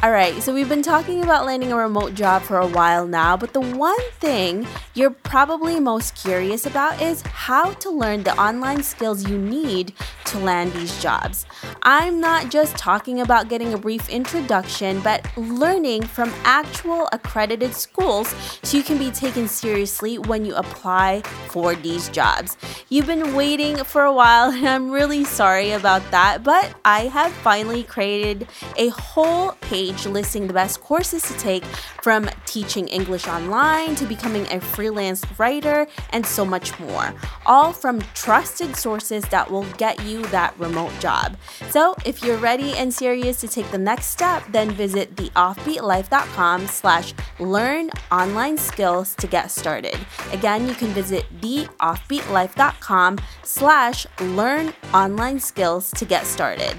All right, so we've been talking about landing a remote job for a while now, but the one thing you're probably most curious about is how to learn the online skills you need to land these jobs. I'm not just talking about getting a brief introduction, but learning from actual accredited schools so you can be taken seriously when you apply for these jobs. You've been waiting for a while, and I'm really sorry about that, but I have finally created a whole page listing the best courses to take from teaching English online to becoming a freelance writer and so much more, all from trusted sources that will get you that remote job. So if you're ready and serious to take the next step, then visit theoffbeatlife.com slash learn online skills to get started. Again, you can visit theoffbeatlife.com slash learn online skills to get started.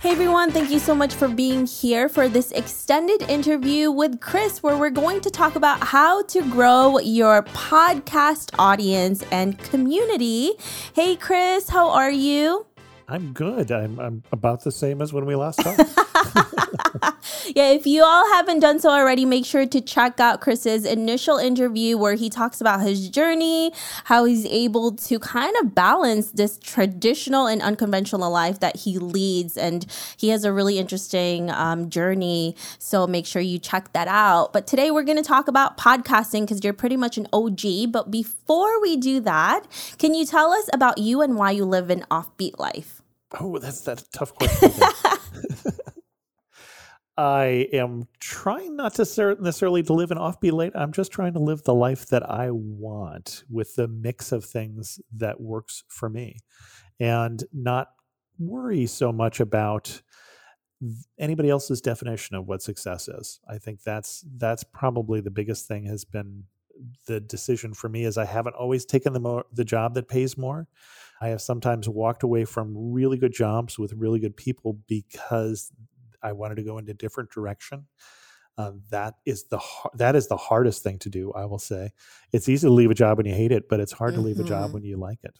Hey everyone, thank you so much for being here for this extended interview with Chris, where we're going to talk about how to grow your podcast audience and community. Hey Chris, how are you? I'm good. I'm, I'm about the same as when we last talked. yeah, if you all haven't done so already, make sure to check out Chris's initial interview where he talks about his journey, how he's able to kind of balance this traditional and unconventional life that he leads. And he has a really interesting um, journey. So make sure you check that out. But today we're going to talk about podcasting because you're pretty much an OG. But before we do that, can you tell us about you and why you live an offbeat life? Oh, that's that's a tough question. I am trying not to necessarily to live an offbeat late. I'm just trying to live the life that I want with the mix of things that works for me, and not worry so much about anybody else's definition of what success is. I think that's that's probably the biggest thing has been the decision for me is I haven't always taken the mo- the job that pays more. I have sometimes walked away from really good jobs with really good people because I wanted to go in a different direction. Uh, that is the that is the hardest thing to do. I will say it's easy to leave a job when you hate it, but it's hard mm-hmm. to leave a job mm-hmm. when you like it.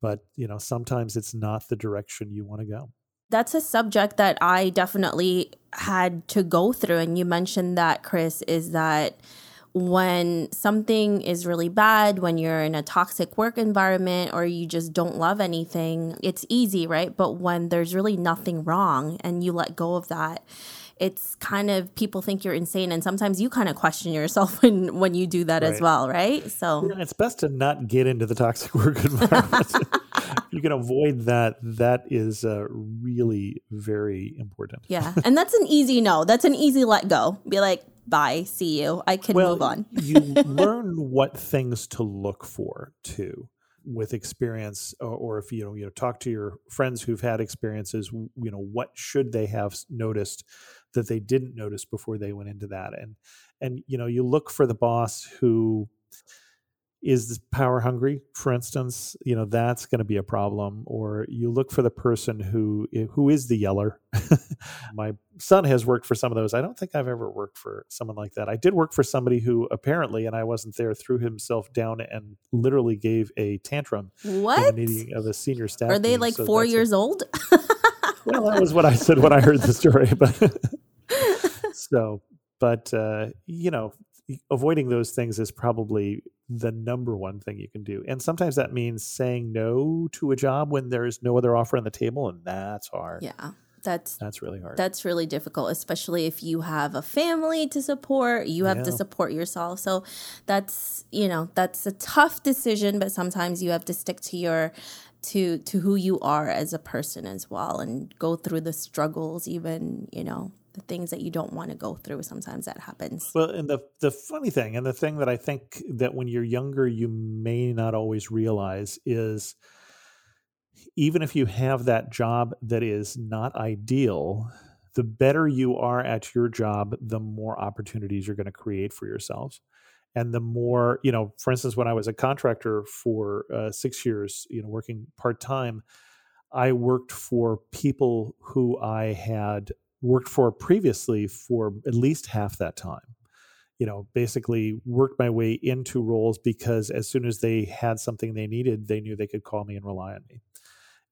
But you know, sometimes it's not the direction you want to go. That's a subject that I definitely had to go through, and you mentioned that, Chris, is that when something is really bad, when you're in a toxic work environment or you just don't love anything, it's easy, right? But when there's really nothing wrong and you let go of that, it's kind of people think you're insane. And sometimes you kind of question yourself when when you do that right. as well right? So yeah, it's best to not get into the toxic work environment. You can avoid that that is uh, really very important. Yeah and that's an easy no. That's an easy let go. Be like bye, see you. I can well, move on. you learn what things to look for too with experience or, or, if you know you know talk to your friends who've had experiences you know what should they have noticed that they didn't notice before they went into that and and you know you look for the boss who is power hungry for instance you know that's going to be a problem. Or you look for the person who who is the yeller. My son has worked for some of those. I don't think i've ever worked for someone like that. I did work for somebody who apparently and i wasn't there threw himself down and literally gave a tantrum what? meeting of a senior staff are they meeting. like so four years a, old? Well that was what i said when i heard the story but so but uh, you know avoiding those things is probably the number one thing you can do. And sometimes that means saying no to a job when there is no other offer on the table, and that's hard. Yeah. That's that's really hard. That's really difficult, especially if you have a family to support, you have yeah. to support yourself. So that's, you know, that's a tough decision, but sometimes you have to stick to your to to who you are as a person as well and go through the struggles even, you know, the things that you don't want to go through. Sometimes that happens. Well, and the the funny thing, and the thing that I think that when you're younger you may not always realize is even if you have that job that is not ideal, the better you are at your job, the more opportunities you're going to create for yourselves. And the more, you know, for instance, when I was a contractor for uh, six years, you know, working part time, I worked for people who I had worked for previously for at least half that time. You know, basically worked my way into roles because as soon as they had something they needed, they knew they could call me and rely on me.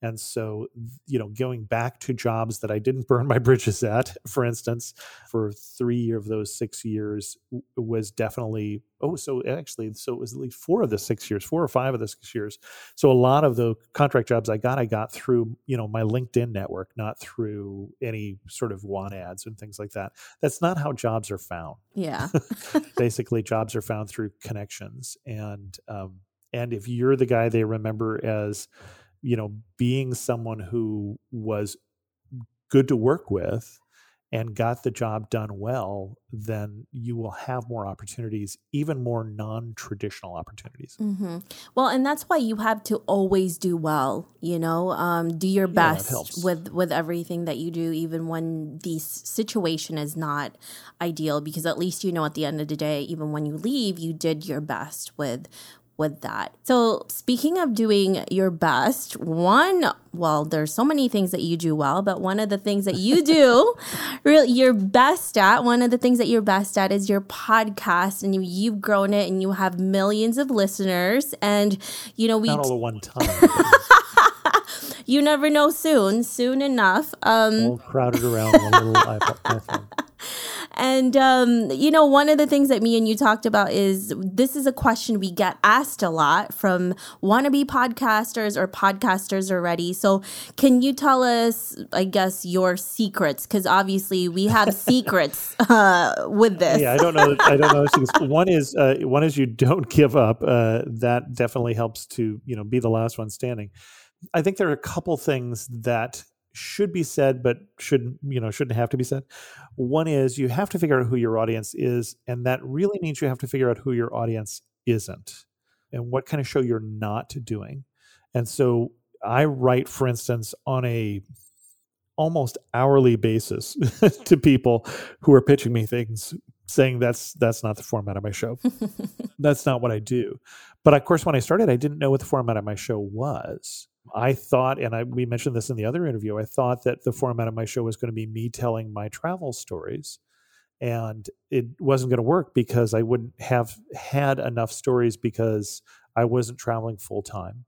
And so, you know, going back to jobs that I didn't burn my bridges at, for instance, for three of those six years was definitely, oh, so actually, so it was at least four of the six years, four or five of the six years. So a lot of the contract jobs I got, I got through, you know, my LinkedIn network, not through any sort of want ads and things like that. That's not how jobs are found. Yeah. Basically, jobs are found through connections. And, um, and if you're the guy they remember as, you know, being someone who was good to work with and got the job done well, then you will have more opportunities, even more non traditional opportunities. Mm-hmm. Well, and that's why you have to always do well, you know, um, do your best yeah, with, with everything that you do, even when the situation is not ideal, because at least you know at the end of the day, even when you leave, you did your best with with that. So, speaking of doing your best, one, well, there's so many things that you do well, but one of the things that you do really you're best at, one of the things that you're best at is your podcast and you, have grown it and you have millions of listeners and you know we Not all at one time. you never know soon, soon enough. Um all crowded around one little iPhone. And, um, you know, one of the things that me and you talked about is this is a question we get asked a lot from wannabe podcasters or podcasters already. So, can you tell us, I guess, your secrets? Because obviously we have secrets uh, with this. Yeah, I don't know. I don't know. one is uh, one is you don't give up. Uh, that definitely helps to you know be the last one standing. I think there are a couple things that should be said but shouldn't you know shouldn't have to be said. One is you have to figure out who your audience is and that really means you have to figure out who your audience isn't and what kind of show you're not doing. And so i write for instance on a almost hourly basis to people who are pitching me things saying that's that's not the format of my show. That's not what i do. But of course when i started i didn't know what the format of my show was I thought, and I, we mentioned this in the other interview, I thought that the format of my show was going to be me telling my travel stories. And it wasn't going to work because I wouldn't have had enough stories because I wasn't traveling full time.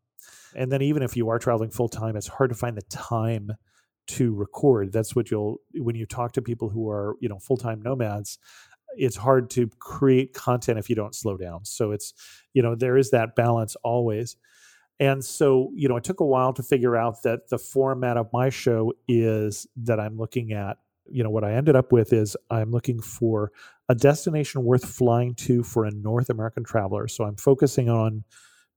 And then, even if you are traveling full time, it's hard to find the time to record. That's what you'll, when you talk to people who are, you know, full time nomads, it's hard to create content if you don't slow down. So it's, you know, there is that balance always. And so, you know, it took a while to figure out that the format of my show is that I'm looking at, you know, what I ended up with is I'm looking for a destination worth flying to for a North American traveler. So I'm focusing on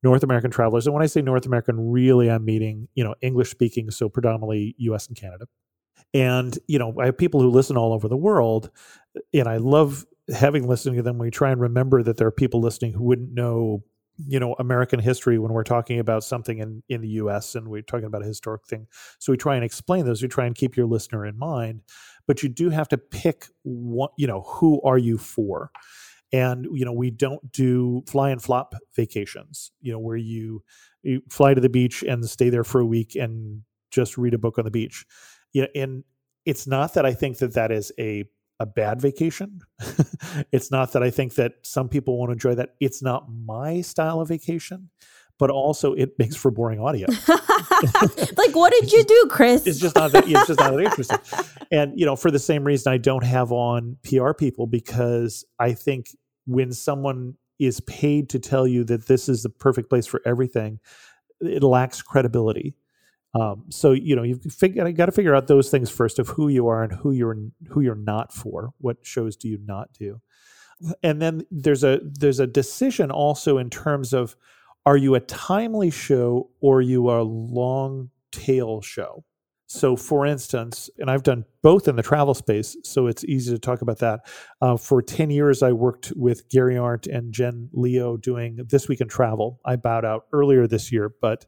North American travelers. And when I say North American, really I'm meeting, you know, English speaking, so predominantly US and Canada. And, you know, I have people who listen all over the world, and I love having listening to them. We try and remember that there are people listening who wouldn't know you know American history when we're talking about something in in the U.S. and we're talking about a historic thing. So we try and explain those. We try and keep your listener in mind, but you do have to pick what you know. Who are you for? And you know we don't do fly and flop vacations. You know where you, you fly to the beach and stay there for a week and just read a book on the beach. Yeah, and it's not that I think that that is a a bad vacation. it's not that I think that some people won't enjoy that. It's not my style of vacation, but also it makes for boring audio. like, what did you do, Chris? It's just not that. It's just not that interesting. And you know, for the same reason, I don't have on PR people because I think when someone is paid to tell you that this is the perfect place for everything, it lacks credibility. Um, so you know you've fig- got to figure out those things first of who you are and who you're who you're not for. What shows do you not do? And then there's a there's a decision also in terms of are you a timely show or are you a long tail show? So, for instance, and I've done both in the travel space, so it's easy to talk about that. Uh, for 10 years, I worked with Gary Arndt and Jen Leo doing This Week in Travel. I bowed out earlier this year, but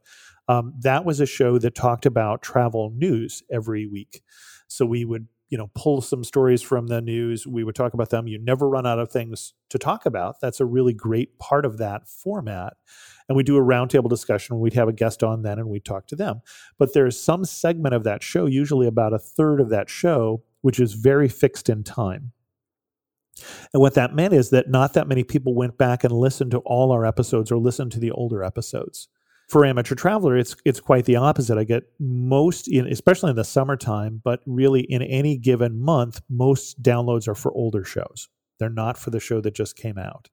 um, that was a show that talked about travel news every week. So we would you know pull some stories from the news. We would talk about them. You never run out of things to talk about. That's a really great part of that format. And we do a roundtable discussion. We'd have a guest on then and we'd talk to them. But there's some segment of that show usually about a third of that show which is very fixed in time. And what that meant is that not that many people went back and listened to all our episodes or listened to the older episodes for amateur traveler, it's it's quite the opposite. I get most, in, especially in the summertime, but really in any given month, most downloads are for older shows. They're not for the show that just came out.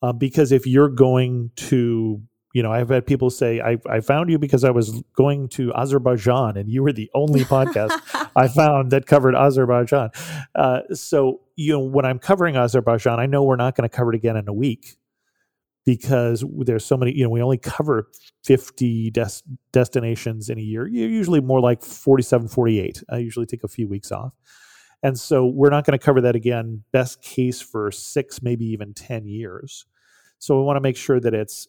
Uh, because if you're going to, you know, I've had people say, I, I found you because I was going to Azerbaijan and you were the only podcast I found that covered Azerbaijan. Uh, so, you know, when I'm covering Azerbaijan, I know we're not going to cover it again in a week because there's so many you know we only cover 50 des- destinations in a year usually more like 47 48 i usually take a few weeks off. And so we're not going to cover that again best case for six maybe even 10 years. So we want to make sure that it's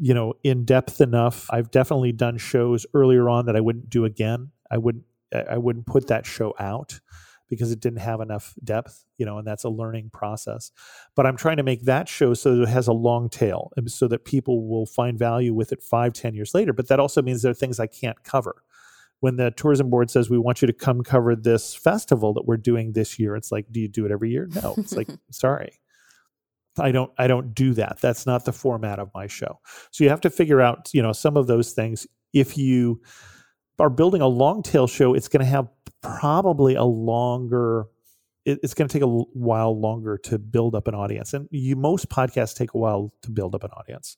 you know in depth enough. I've definitely done shows earlier on that i wouldn't do again. I wouldn't i wouldn't put that show out because it didn't have enough depth, you know, and that's a learning process. But I'm trying to make that show so that it has a long tail um, so that people will find value with it five, ten years later. But that also means there are things I can't cover. When the tourism board says we want you to come cover this festival that we're doing this year, it's like, do you do it every year? No. It's like, sorry. I don't I don't do that. That's not the format of my show. So you have to figure out, you know, some of those things. If you are building a long tail show, it's going to have probably a longer it, it's going to take a while longer to build up an audience. And you most podcasts take a while to build up an audience.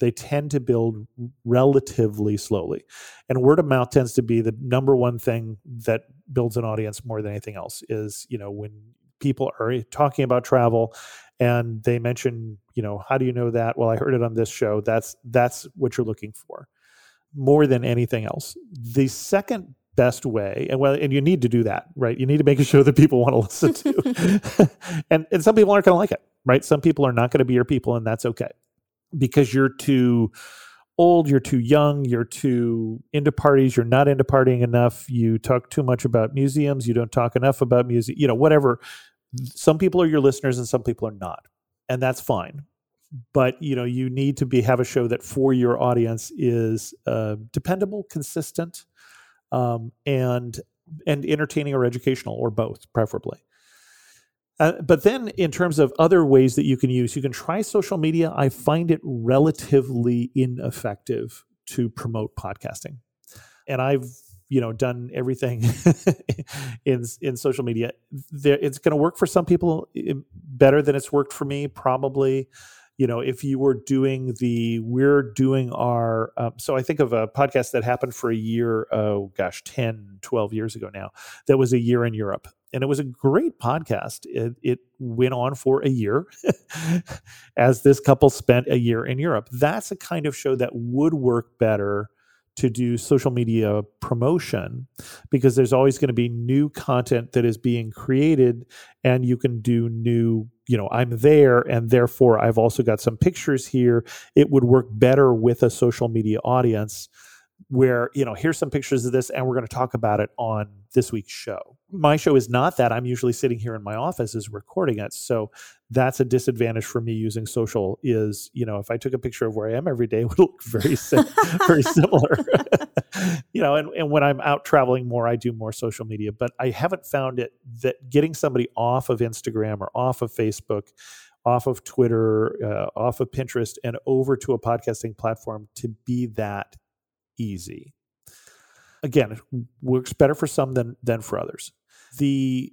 They tend to build relatively slowly. And word of mouth tends to be the number one thing that builds an audience more than anything else is you know when people are talking about travel and they mention you know how do you know that? Well i heard it on this show. That's that's what you're looking for more than anything else. The second best way and well and you need to do that right? You need to make a show that people want to listen to. And and some people aren't going to like it right? Some people are not going to be your people and that's okay. Because you're too old you're too young you're too into parties you're not into partying enough you talk too much about museums you don't talk enough about music you know whatever. Some people are your listeners and some people are not and that's fine but you know you need to be have a show that for your audience is uh, dependable consistent um, and and entertaining or educational or both, preferably. Uh, but then, in terms of other ways that you can use, you can try social media. I find it relatively ineffective to promote podcasting, and I've you know done everything in in social media. There, it's going to work for some people better than it's worked for me, probably you know if you were doing the we're doing our um, so i think of a podcast that happened for a year oh gosh 10 12 years ago now that was a year in europe. And it was a great podcast. It, it went on for a year as this couple spent a year in europe. That's a kind of show that would work better to do social media promotion because there's always going to be new content that is being created and you can do new you know i'm there and therefore i've also got some pictures here. It would work better with a social media audience where you know here's some pictures of this and we're going to talk about it on this week's show. My show is not that. I'm usually sitting here in my office is recording it so that's a disadvantage for me using social is you know if i took a picture of where i am every day it would look very sim- very similar. You know and, and when i'm out traveling more i do more social media but i haven't found it that getting somebody off of instagram or off of facebook off of twitter uh, off of pinterest and over to a podcasting platform to be that easy. Again, it works better for some than than for others. The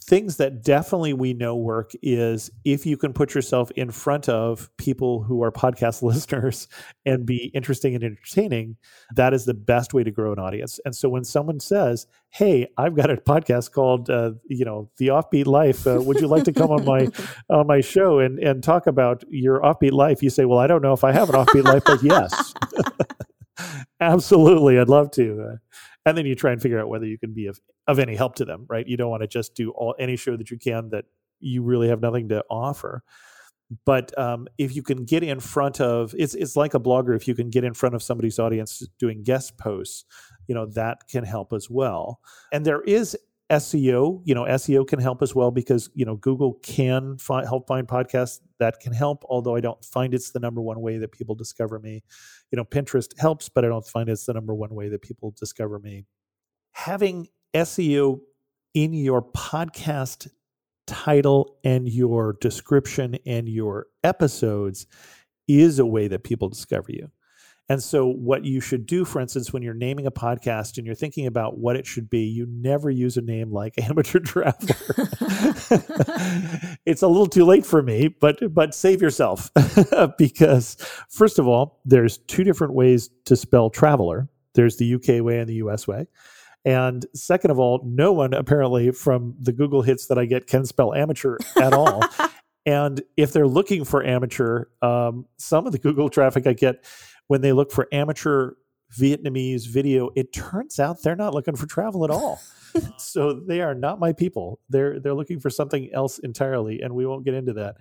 things that definitely we know work is if you can put yourself in front of people who are podcast listeners and be interesting and entertaining that is the best way to grow an audience and so when someone says hey i've got a podcast called uh, you know the offbeat life uh, would you like to come on my on my show and and talk about your offbeat life you say well i don't know if i have an offbeat life but yes Absolutely, I'd love to. Uh, and then you try and figure out whether you can be of, of any help to them, right? You don't want to just do all any show that you can that you really have nothing to offer. But um, if you can get in front of, it's it's like a blogger. If you can get in front of somebody's audience doing guest posts, you know that can help as well. And there is SEO, you know, SEO can help as well because, you know, Google can fi- help find podcasts that can help, although I don't find it's the number one way that people discover me. You know, Pinterest helps, but I don't find it's the number one way that people discover me. Having SEO in your podcast title and your description and your episodes is a way that people discover you. And so, what you should do, for instance, when you're naming a podcast and you're thinking about what it should be, you never use a name like Amateur Traveler. it's a little too late for me, but but save yourself because first of all, there's two different ways to spell traveler. There's the UK way and the US way. And second of all, no one apparently from the Google hits that I get can spell amateur at all. and if they're looking for amateur, um, some of the Google traffic I get when they look for amateur Vietnamese video, it turns out they're not looking for travel at all. so they are not my people. They're they're looking for something else entirely, and we won't get into that.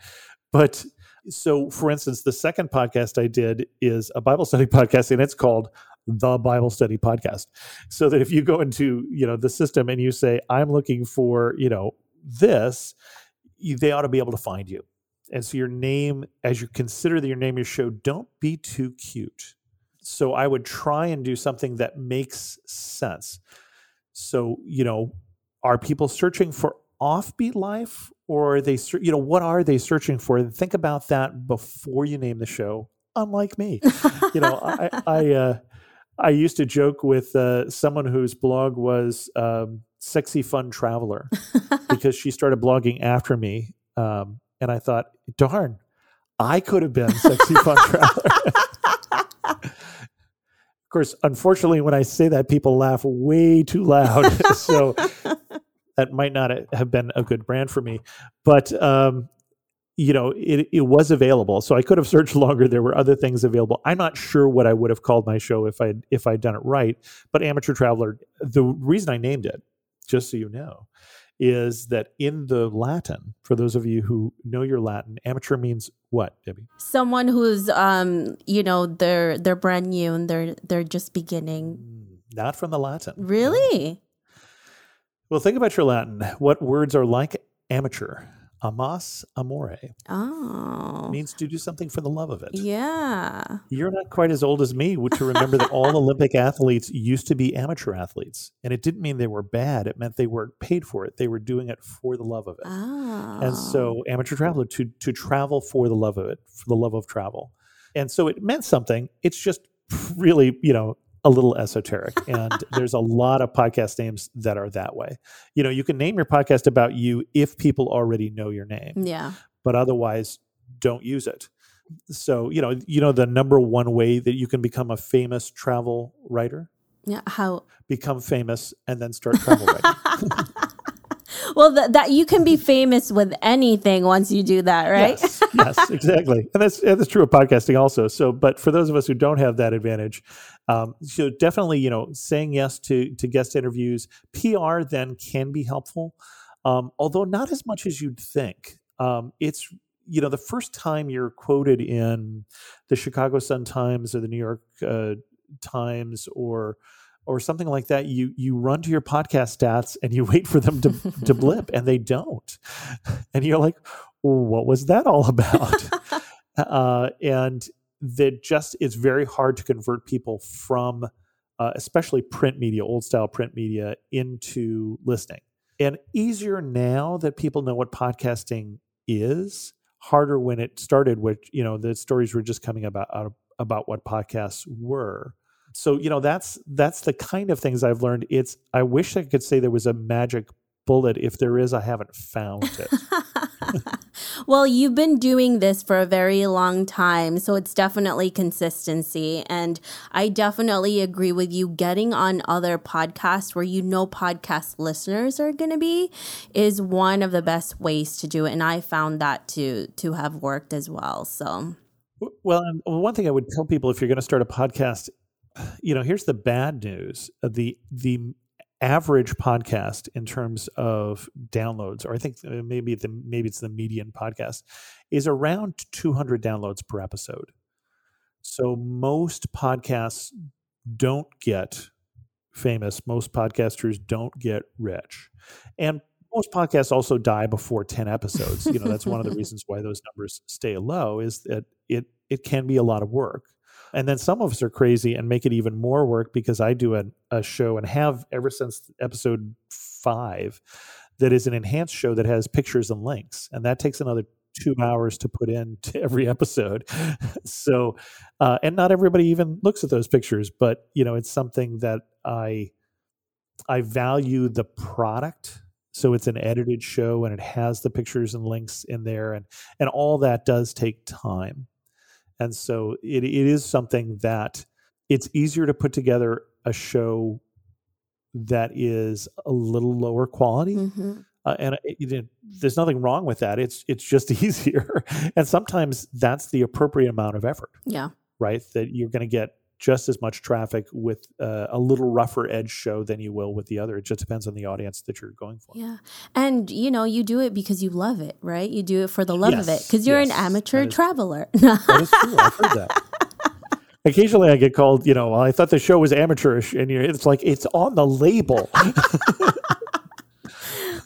But so, for instance, the second podcast I did is a Bible study podcast, and it's called the Bible Study Podcast. So that if you go into you know the system and you say, "I'm looking for you know this," you, they ought to be able to find you. And so your name, as you consider that your name your show, don't be too cute. So I would try and do something that makes sense. So, you know, are people searching for offbeat life or are they, you know, what are they searching for? Think about that before you name the show. Unlike me, you know, I, I, uh, I used to joke with uh, someone whose blog was um, "Sexy Fun Traveler" because she started blogging after me, um, and I thought, darn, I could have been sexy fun traveler. of course, unfortunately, when I say that, people laugh way too loud. so that might not have been a good brand for me. But um, you know, it, it was available, so I could have searched longer. There were other things available. I'm not sure what I would have called my show if I if I'd done it right. But amateur traveler, the reason I named it, just so you know, is that in the Latin, for those of you who know your Latin, amateur means what, Debbie? Someone who's um, you know, they're they're brand new and they're they're just beginning. Mm, not from the Latin. Really? No. Well, think about your Latin. What words are like amateur? Amas amore. Oh. Means to do something for the love of it. Yeah. You're not quite as old as me to remember that all Olympic athletes used to be amateur athletes. And it didn't mean they were bad. It meant they weren't paid for it. They were doing it for the love of it. Oh. And so oh. amateur traveler to to travel for the love of it, for the love of travel. And so it meant something. It's just really, you know, a little esoteric. And there's a lot of podcast names that are that way. You know, you can name your podcast about you if people already know your name. Yeah. But otherwise, don't use it. So, you know, you know the number one way that you can become a famous travel writer? Yeah, how? Become famous and then start travel writing. well, th- that you can be famous with anything once you do that, right? Yes, yes exactly, and that's that's true of podcasting also. So, but for those of us who don't have that advantage, um, so definitely, you know, saying yes to to guest interviews, PR then can be helpful, um, although not as much as you'd think. Um, it's you know the first time you're quoted in the Chicago Sun Times or the New York uh, Times or or something like that, you you run to your podcast stats and you wait for them to to blip, and they don't, and you're like, well, what was that all about? uh, and that just it's very hard to convert people from, uh, especially print media, old style print media, into listening, and easier now that people know what podcasting is. Harder when it started, which you know the stories were just coming about about what podcasts were so you know that's that's the kind of things I've learned. It's I wish I could say there was a magic bullet. If there is, I haven't found it. well, you've been doing this for a very long time, so it's definitely consistency. And I definitely agree with you. Getting on other podcasts where you know podcast listeners are going to be is one of the best ways to do it. And I found that to to have worked as well. So. Well, one thing I would tell people if you're going to start a podcast you know, here's the bad news: uh, the the average podcast in terms of downloads, or I think uh, maybe the maybe it's the median podcast, is around 200 downloads per episode. So most podcasts don't get famous, most podcasters don't get rich. And most podcasts also die before 10 episodes. You know, that's one of the reasons why those numbers stay low is that it it can be a lot of work. And then some of us are crazy and make it even more work because I do a, a show and have ever since episode five that is an enhanced show that has pictures and links. And that takes another two hours to put into every episode. so, uh, and not everybody even looks at those pictures, but you know, it's something that I, I value the product. So it's an edited show and it has the pictures and links in there and, and all that does take time. And so it, it is something that it's easier to put together a show that is a little lower quality. Mm-hmm. Uh, and it, it, there's nothing wrong with that. It's it's just easier, and sometimes that's the appropriate amount of effort. Yeah. Right. That you're going to get just as much traffic with uh, a little rougher edge show than you will with the other. It just depends on the audience that you're going for. Yeah. And, you know, you do it because you love it, right? You do it for the love yes, of it because you're yes, an amateur traveler. that is true. I've heard that. Occasionally I get called, you know, I thought the show was amateurish. And it's like, it's on the label.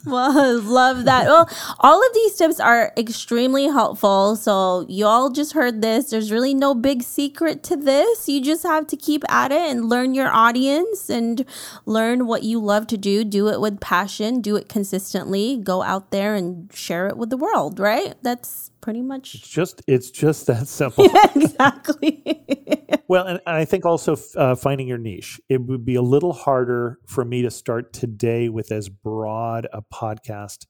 well, love that. Well, all of these tips are extremely helpful. So, you all just heard this. There's really no big secret to this. You just have to keep at it and learn your audience and learn what you love to do. Do it with passion, do it consistently. Go out there and share it with the world, right? That's pretty much it's just it's just that simple. Yeah, exactly. Well and, and, i think also uh, finding your niche. It would be a little harder for me to start today with as broad a podcast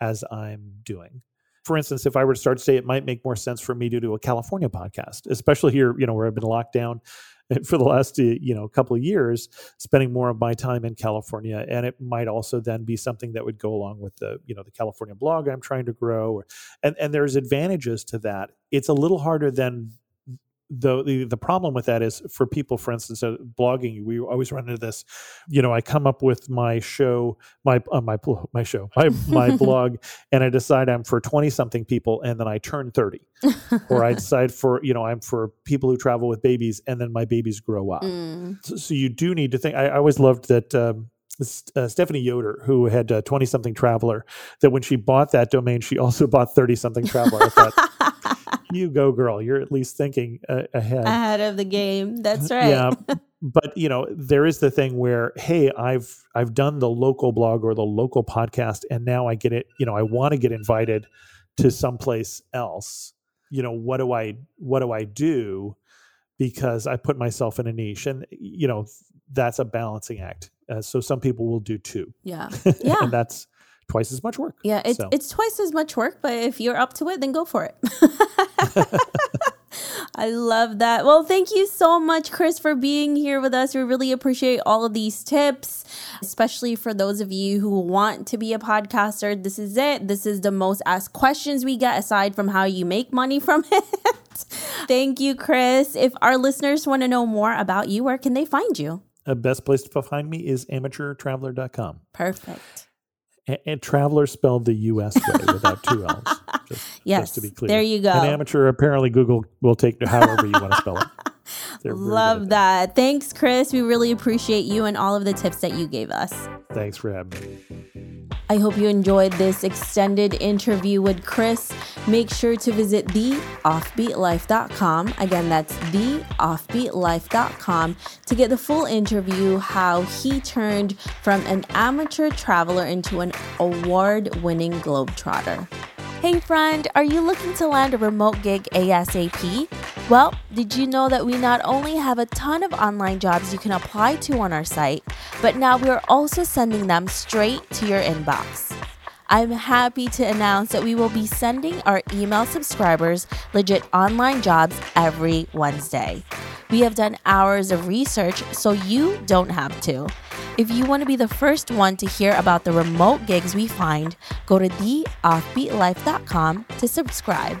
as i'm doing. For instance if i were to start today it might make more sense for me to do a california podcast especially here you know where i've been locked down for the last you know couple of years spending more of my time in california and it might also then be something that would go along with the you know the california blog i'm trying to grow or, and and there's advantages to that. It's a little harder than the, the, the problem with that is for people, for instance, uh, blogging, we always run into this. You know, I come up with my show, my uh, my my show, my my blog, and I decide I'm for twenty something people, and then I turn thirty, or I decide for you know I'm for people who travel with babies, and then my babies grow up. Mm. So, so, you do need to think. I, I always loved that. Um, uh, Stephanie Yoder, who had 20 uh, something traveler, that when she bought that domain, she also bought 30 something traveler. I thought you go, girl. You're at least thinking uh, ahead. Ahead of the game. That's right. yeah. But you know, there is the thing where, hey, I've I've done the local blog or the local podcast, and now I get it. You know, I want to get invited to someplace else. You know, what do I what do I do? Because I put myself in a niche, and you know, that's a balancing act. Uh, so some people will do two. Yeah. Yeah. and that's twice as much work. Yeah, it's so. it's twice as much work, but if you're up to it, then go for it. I love that. Well, thank you so much, Chris, for being here with us. We really appreciate all of these tips, especially for those of you who want to be a podcaster. This is it. This is the most asked questions we get, aside from how you make money from it. thank you, Chris. If our listeners want to know more about you, where can they find you? The best place to find me is amateurtraveler.com. Perfect. And, and traveler spelled the U.S. way without two L's. Just, yes, just to be clear. There you go. An amateur, apparently, Google will take however you want to spell it. Love that. Thanks, Chris. We really appreciate you and all of the tips that you gave us. Thanks for having me. I hope you enjoyed this extended interview with Chris. Make sure to visit theoffbeatlife.com. Again, that's theoffbeatlife.com to get the full interview how he turned from an amateur traveler into an award winning globetrotter. Hey friend, are you looking to land a remote gig ASAP? Well, did you know that we not only have a ton of online jobs you can apply to on our site, but now we are also sending them straight to your inbox? I'm happy to announce that we will be sending our email subscribers legit online jobs every Wednesday. We have done hours of research so you don't have to. If you want to be the first one to hear about the remote gigs we find, go to theoffbeatlife.com to subscribe.